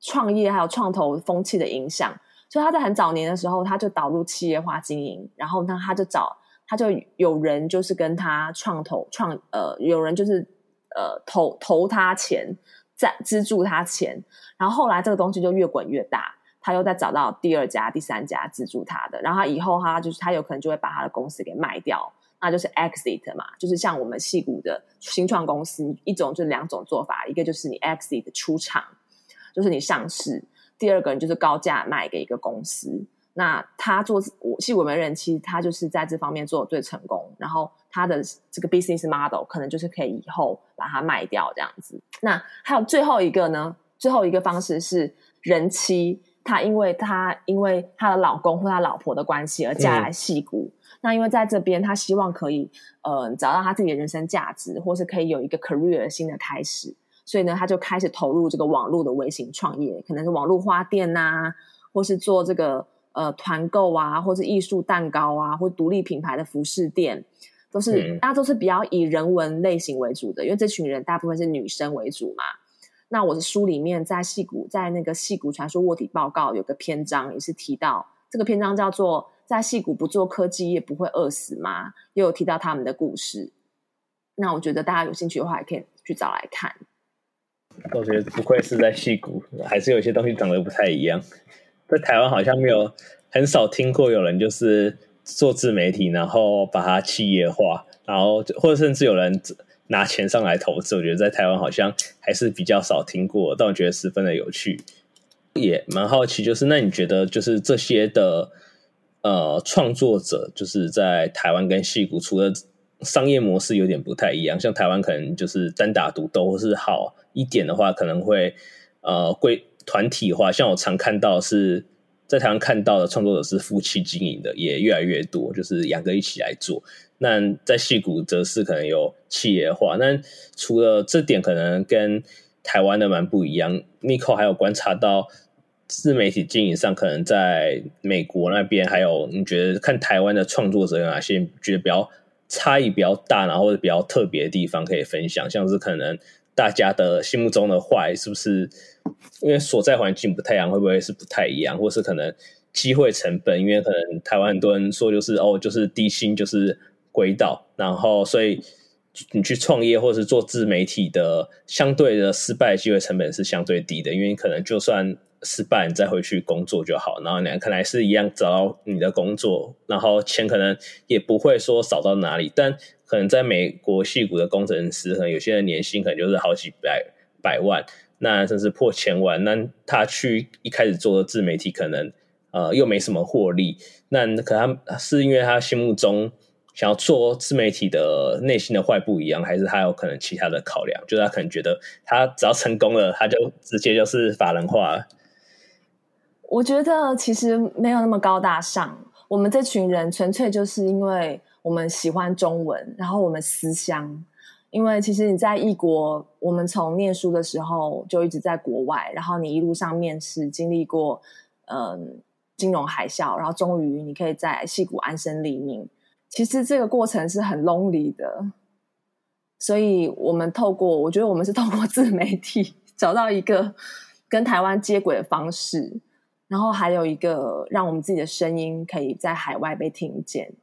创业还有创投风气的影响，所以他在很早年的时候他就导入企业化经营，然后呢他就找他就有人就是跟他创投创呃有人就是呃投投他钱。在资助他钱，然后后来这个东西就越滚越大，他又再找到第二家、第三家资助他的，然后他以后他就是他有可能就会把他的公司给卖掉，那就是 exit 嘛，就是像我们矽谷的新创公司，一种就是两种做法，一个就是你 exit 出场，就是你上市；第二个人就是高价卖给一个公司。那他做我矽谷美味人妻，他就是在这方面做的最成功，然后他的这个 business model 可能就是可以以后把它卖掉这样子。那还有最后一个呢？最后一个方式是人妻，她因为她因为她的老公或她老婆的关系而嫁来戏谷。嗯、那因为在这边，她希望可以呃找到她自己的人生价值，或是可以有一个 career 新的开始，所以呢，她就开始投入这个网络的微型创业，可能是网络花店呐、啊，或是做这个。呃，团购啊，或是艺术蛋糕啊，或独立品牌的服饰店，都是、嗯、大家都是比较以人文类型为主的，因为这群人大部分是女生为主嘛。那我的书里面在戏谷，在那个戏谷传说卧底报告有个篇章也是提到，这个篇章叫做“在戏谷不做科技业不会饿死吗？”又有提到他们的故事。那我觉得大家有兴趣的话，也可以去找来看。
我觉得不愧是在戏谷，还是有些东西长得不太一样。在台湾好像没有很少听过有人就是做自媒体，然后把它企业化，然后或者甚至有人拿钱上来投资。我觉得在台湾好像还是比较少听过，但我觉得十分的有趣，也蛮好奇。就是那你觉得，就是这些的呃创作者，就是在台湾跟戏谷，除了商业模式有点不太一样，像台湾可能就是单打独斗，或是好一点的话，可能会呃归。团体化，像我常看到是在台湾看到的创作者是夫妻经营的，也越来越多，就是两个一起来做。那在戏谷则是可能有企业化。那除了这点，可能跟台湾的蛮不一样。Nico 还有观察到自媒体经营上，可能在美国那边，还有你觉得看台湾的创作者有哪些觉得比较差异比较大，然后或者比较特别的地方可以分享？像是可能大家的心目中的坏是不是？因为所在环境不太一样，会不会是不太一样，或是可能机会成本？因为可能台湾很多人说就是哦，就是低薪就是轨道，然后所以你去创业或是做自媒体的，相对的失败机会成本是相对低的，因为可能就算失败，你再回去工作就好，然后你可能还是一样找到你的工作，然后钱可能也不会说少到哪里，但可能在美国矽谷的工程师，可能有些人年薪可能就是好几百百万。那甚至破千万，那他去一开始做的自媒体可能呃又没什么获利，那可能他是因为他心目中想要做自媒体的内心的坏不一样，还是他有可能其他的考量？就是他可能觉得他只要成功了，他就直接就是法人化。
我觉得其实没有那么高大上，我们这群人纯粹就是因为我们喜欢中文，然后我们思乡。因为其实你在异国，我们从念书的时候就一直在国外，然后你一路上面试，经历过嗯金融海啸，然后终于你可以在戏谷安身立命。其实这个过程是很 lonely 的，所以我们透过，我觉得我们是透过自媒体找到一个跟台湾接轨的方式，然后还有一个让我们自己的声音可以在海外被听见。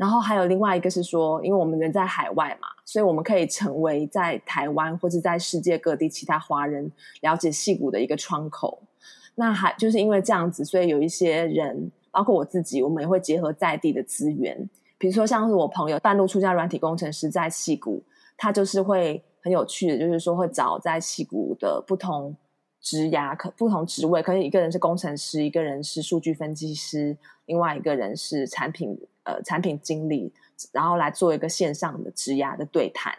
然后还有另外一个是说，因为我们人在海外嘛，所以我们可以成为在台湾或者在世界各地其他华人了解戏谷的一个窗口。那还就是因为这样子，所以有一些人，包括我自己，我们也会结合在地的资源，比如说像是我朋友半路出家软体工程师在戏谷，他就是会很有趣的，就是说会找在戏谷的不同职涯可不同职位，可能一个人是工程师，一个人是数据分析师，另外一个人是产品呃产品经理，然后来做一个线上的职涯的对谈，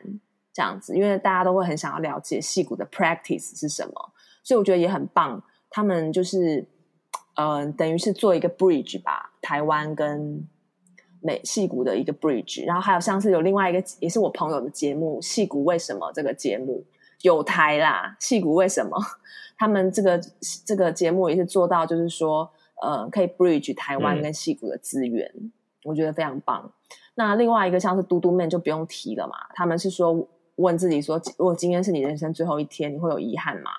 这样子，因为大家都会很想要了解戏骨的 practice 是什么，所以我觉得也很棒。他们就是嗯、呃，等于是做一个 bridge 吧，台湾跟美戏骨的一个 bridge，然后还有像是有另外一个也是我朋友的节目《戏骨为什么》这个节目。有台啦，戏骨为什么？他们这个这个节目也是做到，就是说，呃，可以 bridge 台湾跟戏骨的资源，嗯，我觉得非常棒。那另外一个像是嘟嘟妹就不用提了嘛，他们是说问自己说，如果今天是你人生最后一天，你会有遗憾吗？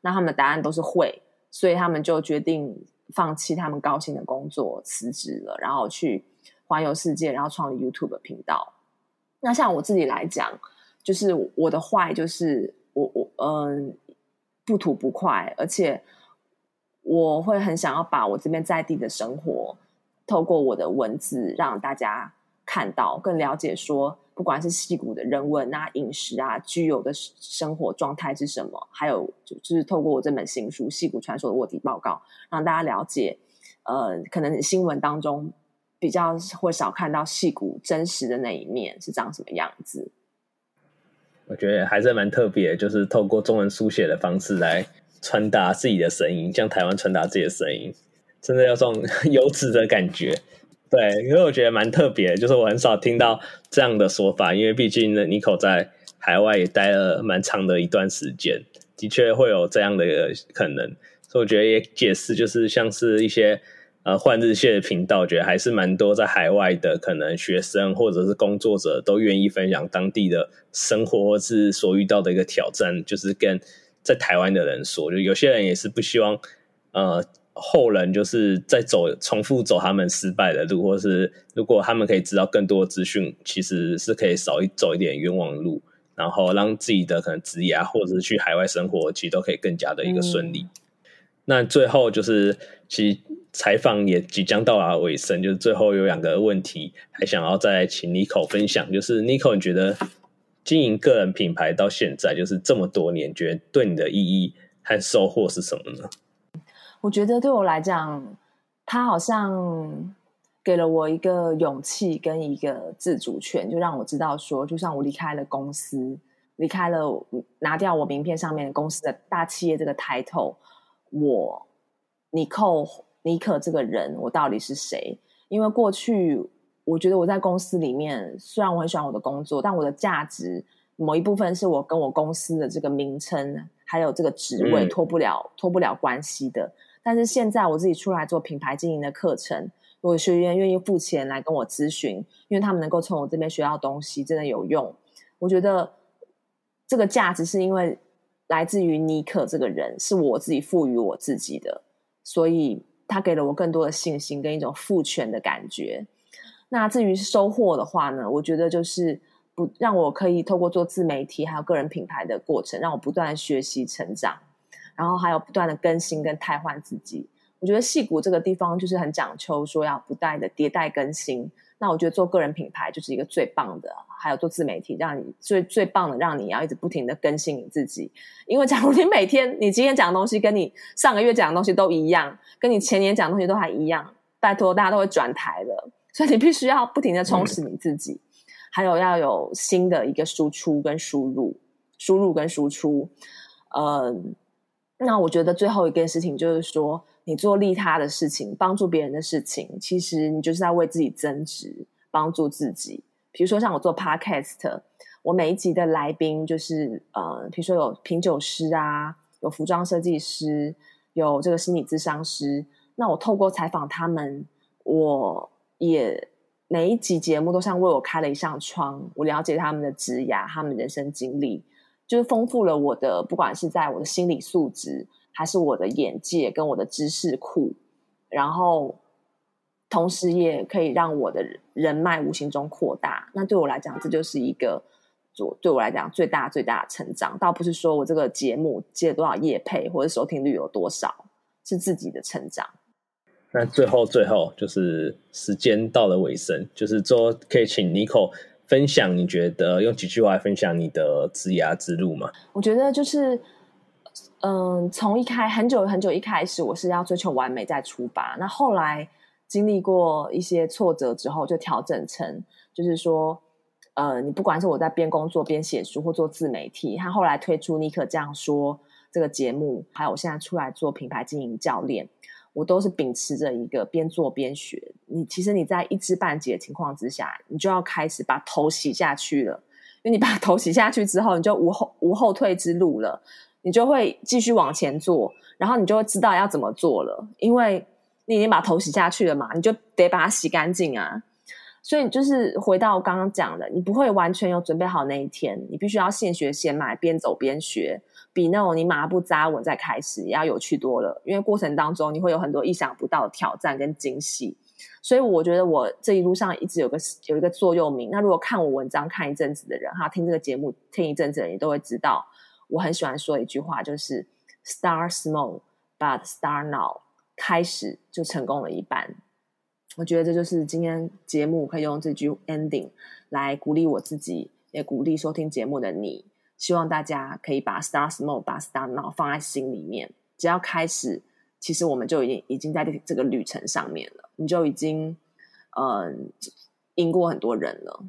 那他们的答案都是会，所以他们就决定放弃他们高薪的工作，辞职了，然后去环游世界，然后创立 YouTube 频道。那像我自己来讲，就是我的坏就是。我我嗯，不吐不快，而且我会很想要把我这边在地的生活，透过我的文字让大家看到，更了解说，不管是戏骨的人文啊、饮食啊、居有的生活状态是什么，还有就是透过我这本新书《戏骨传说的卧底报告》，让大家了解，呃，可能新闻当中比较会少看到戏骨真实的那一面是长什么样子。
我觉得还是蛮特别，就是透过中文书写的方式来传达自己的声音，向台湾传达自己的声音，真的有种 油脂的感觉。对，因为我觉得蛮特别，就是我很少听到这样的说法，因为毕竟呢，Nico 在海外也待了蛮长的一段时间，的确会有这样的一个可能，所以我觉得也解释，就是像是一些。呃，换日线的频道，我觉得还是蛮多在海外的可能学生或者是工作者都愿意分享当地的生活或是所遇到的一个挑战，就是跟在台湾的人说，就有些人也是不希望呃后人就是在走重复走他们失败的路，或是如果他们可以知道更多资讯，其实是可以少一走一点冤枉路，然后让自己的可能职业或者是去海外生活，其实都可以更加的一个顺利。嗯那最后就是，其实采访也即将到达尾声，就是最后有两个问题，还想要再请 Nico 分享。就是 Nico，你觉得经营个人品牌到现在，就是这么多年，觉得对你的意义和收获是什么呢？
我觉得对我来讲，他好像给了我一个勇气跟一个自主权，就让我知道说，就算我离开了公司，离开了拿掉我名片上面公司的大企业这个 title。我，尼寇，尼克这个人，我到底是谁？因为过去，我觉得我在公司里面，虽然我很喜欢我的工作，但我的价值某一部分是我跟我公司的这个名称还有这个职位脱不了、脱不了关系的。但是现在我自己出来做品牌经营的课程，我的学员愿意付钱来跟我咨询，因为他们能够从我这边学到东西，真的有用。我觉得这个价值是因为。来自于尼克这个人，是我自己赋予我自己的，所以他给了我更多的信心跟一种赋权的感觉。那至于收获的话呢，我觉得就是不让我可以透过做自媒体还有个人品牌的过程，让我不断学习成长，然后还有不断的更新跟汰换自己。我觉得戏骨这个地方就是很讲求说要不断的迭代更新。那我觉得做个人品牌就是一个最棒的，还有做自媒体，让你最最棒的，让你要一直不停的更新你自己。因为假如你每天你今天讲的东西跟你上个月讲的东西都一样，跟你前年讲的东西都还一样，拜托大家都会转台的。所以你必须要不停的充实你自己，嗯、还有要有新的一个输出跟输入，输入跟输出。呃，那我觉得最后一件事情就是说。你做利他的事情，帮助别人的事情，其实你就是在为自己增值，帮助自己。比如说像我做 Podcast，我每一集的来宾就是呃，比如说有品酒师啊，有服装设计师，有这个心理咨商师。那我透过采访他们，我也每一集节目都像为我开了一扇窗，我了解他们的职涯，他们人生经历，就是丰富了我的，不管是在我的心理素质。还是我的眼界跟我的知识库，然后同时也可以让我的人脉无形中扩大。那对我来讲，这就是一个做对我来讲最大最大的成长。倒不是说我这个节目接多少业配或者收听率有多少，是自己的成长。
那最后最后就是时间到了尾声，就是说可以请 Nicole 分享，你觉得用几句话来分享你的职涯之路吗？
我觉得就是。
嗯，从一开很久很久一开始，我是要追求完美再出发。那后来经历过一些挫折之后，就调整成就是说，呃，你不管是我在边工作边写书或做自媒体，他后来推出尼可这样说这个节目，还有我现在出来做品牌经营教练，我都是秉持着一个边做边学。你其实你在一知半解的情况之下，你就要开始把头洗下去了，因为你把头洗下去之后，你就无后无后退之路了。你就会继续往前做，然后你就会知道要怎么做了，因为你已经把头洗下去了嘛，你就得把它洗干净啊。所以就是回到我刚刚讲的，你不会完全有准备好那一天，你必须要现学现卖，边走边学，比那种你马不扎稳再开始也要有趣多了。因为过程当中你会有很多意想不到的挑战跟惊喜。所以我觉得我这一路上一直有个有一个座右铭。那如果看我文章看一阵子的人哈，听这个节目听一阵子的人，也都会知道。我很喜欢说一句话，就是 “Start small, but start now”，开始就成功了一半。我觉得这就是今天节目可以用这句 ending 来鼓励我自己，也鼓励收听节目的你。希望大家可以把 “star small, but start now” 放在心里面。只要开始，其实我们就已经已经在这个旅程上面了。你就已经嗯赢过很多人了。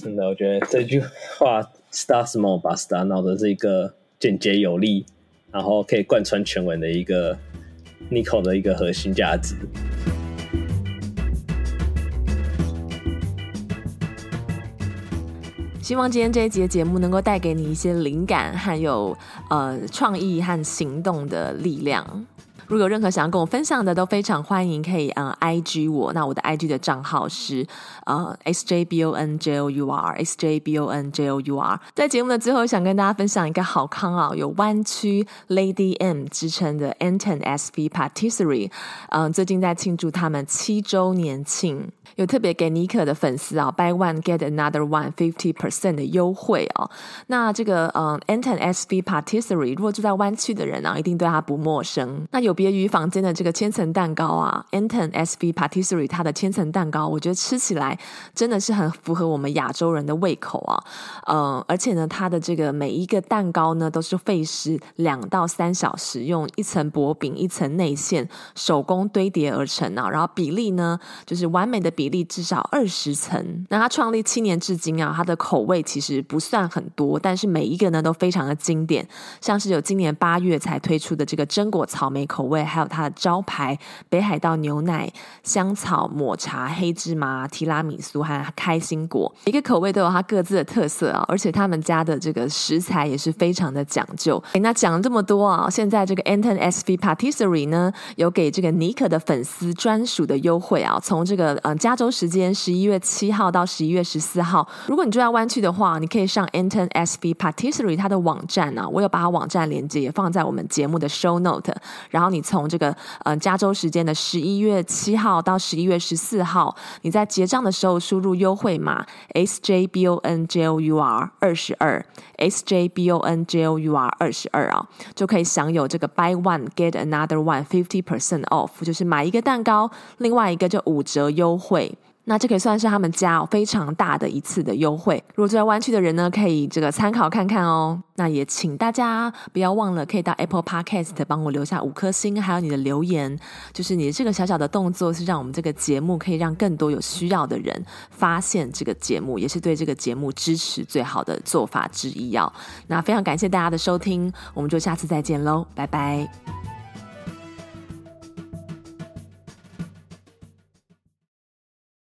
真的，我觉得这句话 “star small, but start now” 的是一个简洁有力，然后可以贯穿全文的一个 Nico 的一个核心价值。
希望今天这一集的节目能够带给你一些灵感，还有呃创意和行动的力量。如果有任何想要跟我分享的，都非常欢迎，可以嗯 I G 我。那我的 I G 的账号是呃 S J B O N J O U R S J B O N J O U R。在节目的最后，想跟大家分享一个好康啊，有湾区 Lady M 之称的 Anton SV Patisserie，嗯，最近在庆祝他们七周年庆，有特别给尼可的粉丝啊，Buy one get another one fifty percent 的优惠哦。那这个嗯 Anton SV Patisserie，如果住在湾区的人啊，一定对他不陌生。那有。别于坊间的这个千层蛋糕啊，Anton SV Patisserie 它的千层蛋糕，我觉得吃起来真的是很符合我们亚洲人的胃口啊。嗯，而且呢，它的这个每一个蛋糕呢，都是费时两到三小时，用一层薄饼、一层内馅手工堆叠而成啊。然后比例呢，就是完美的比例，至少二十层。那它创立七年至今啊，它的口味其实不算很多，但是每一个呢都非常的经典。像是有今年八月才推出的这个榛果草莓口味。味还有它的招牌北海道牛奶、香草抹茶、黑芝麻、提拉米苏和开心果，一个口味都有它各自的特色啊！而且他们家的这个食材也是非常的讲究。那讲了这么多啊，现在这个 Anton SV Patisserie 呢，有给这个尼可的粉丝专属的优惠啊！从这个嗯加州时间十一月七号到十一月十四号，如果你住在湾区的话，你可以上 Anton SV Patisserie 它的网站啊，我有把它网站链接也放在我们节目的 Show Note，然后你。你从这个呃加州时间的十一月七号到十一月十四号，你在结账的时候输入优惠码 S J B O N J O U R 二十二 S J B O N J O U R 二十二啊，就可以享有这个 Buy one get another one fifty percent off，就是买一个蛋糕，另外一个就五折优惠。那这可以算是他们家非常大的一次的优惠。如果住在湾区的人呢，可以这个参考看看哦。那也请大家不要忘了，可以到 Apple Podcast 帮我留下五颗星，还有你的留言。就是你这个小小的动作，是让我们这个节目可以让更多有需要的人发现这个节目，也是对这个节目支持最好的做法之一哦。那非常感谢大家的收听，我们就下次再见喽，拜拜。